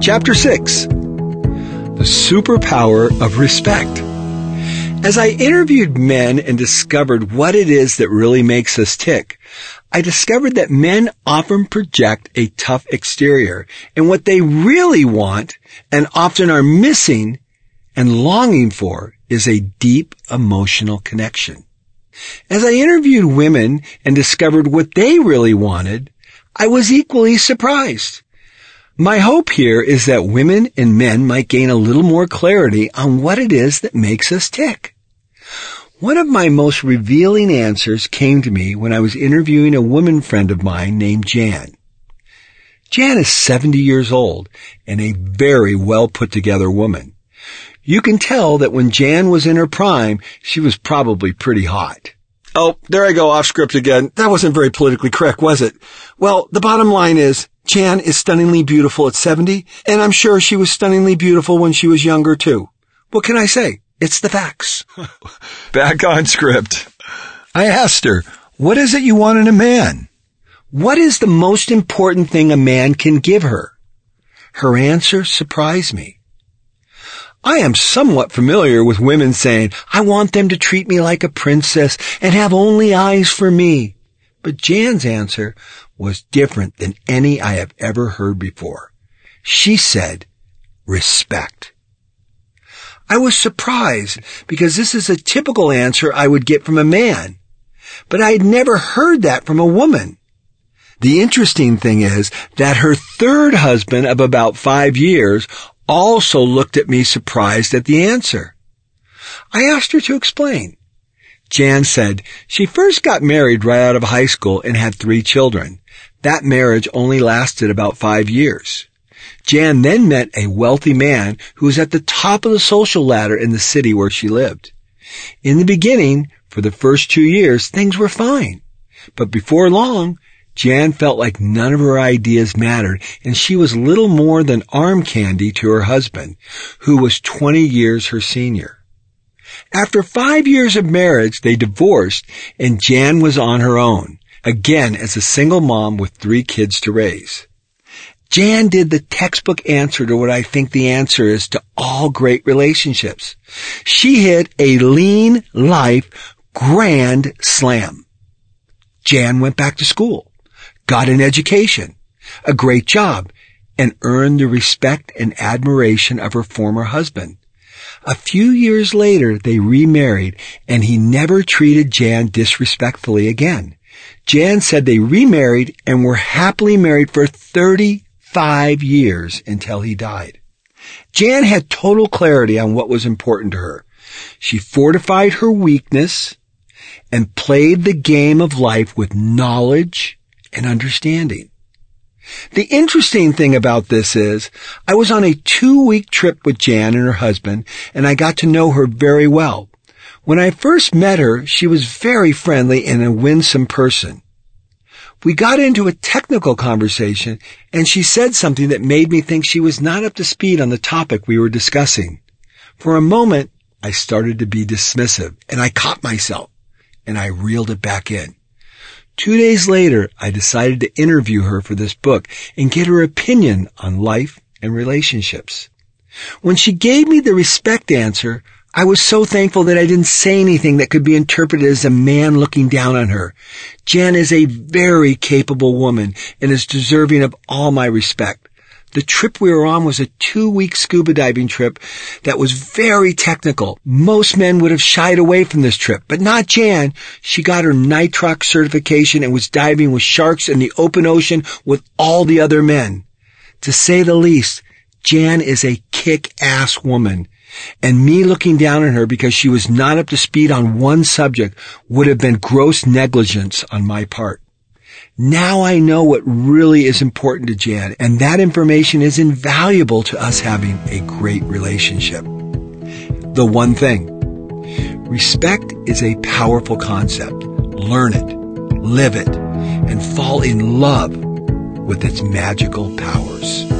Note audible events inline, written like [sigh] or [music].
Chapter 6 The Superpower of Respect. As I interviewed men and discovered what it is that really makes us tick, I discovered that men often project a tough exterior and what they really want and often are missing and longing for is a deep emotional connection. As I interviewed women and discovered what they really wanted, I was equally surprised. My hope here is that women and men might gain a little more clarity on what it is that makes us tick. One of my most revealing answers came to me when I was interviewing a woman friend of mine named Jan. Jan is 70 years old and a very well put together woman. You can tell that when Jan was in her prime, she was probably pretty hot. Oh, there I go off script again. That wasn't very politically correct, was it? Well, the bottom line is, Jan is stunningly beautiful at 70, and I'm sure she was stunningly beautiful when she was younger too. What can I say? It's the facts. [laughs] Back on script. I asked her, what is it you want in a man? What is the most important thing a man can give her? Her answer surprised me. I am somewhat familiar with women saying, I want them to treat me like a princess and have only eyes for me. But Jan's answer was different than any I have ever heard before. She said, respect. I was surprised because this is a typical answer I would get from a man, but I had never heard that from a woman. The interesting thing is that her third husband of about five years also looked at me surprised at the answer. I asked her to explain. Jan said she first got married right out of high school and had three children. That marriage only lasted about five years. Jan then met a wealthy man who was at the top of the social ladder in the city where she lived. In the beginning, for the first two years, things were fine. But before long, Jan felt like none of her ideas mattered and she was little more than arm candy to her husband, who was 20 years her senior. After five years of marriage, they divorced and Jan was on her own, again as a single mom with three kids to raise. Jan did the textbook answer to what I think the answer is to all great relationships. She hit a lean life grand slam. Jan went back to school got an education, a great job, and earned the respect and admiration of her former husband. A few years later, they remarried and he never treated Jan disrespectfully again. Jan said they remarried and were happily married for 35 years until he died. Jan had total clarity on what was important to her. She fortified her weakness and played the game of life with knowledge, and understanding. The interesting thing about this is I was on a two week trip with Jan and her husband and I got to know her very well. When I first met her, she was very friendly and a winsome person. We got into a technical conversation and she said something that made me think she was not up to speed on the topic we were discussing. For a moment, I started to be dismissive and I caught myself and I reeled it back in. Two days later, I decided to interview her for this book and get her opinion on life and relationships. When she gave me the respect answer, I was so thankful that I didn't say anything that could be interpreted as a man looking down on her. Jan is a very capable woman and is deserving of all my respect. The trip we were on was a two week scuba diving trip that was very technical. Most men would have shied away from this trip, but not Jan. She got her nitrox certification and was diving with sharks in the open ocean with all the other men. To say the least, Jan is a kick-ass woman. And me looking down on her because she was not up to speed on one subject would have been gross negligence on my part. Now I know what really is important to Jan, and that information is invaluable to us having a great relationship. The one thing. Respect is a powerful concept. Learn it, live it, and fall in love with its magical powers.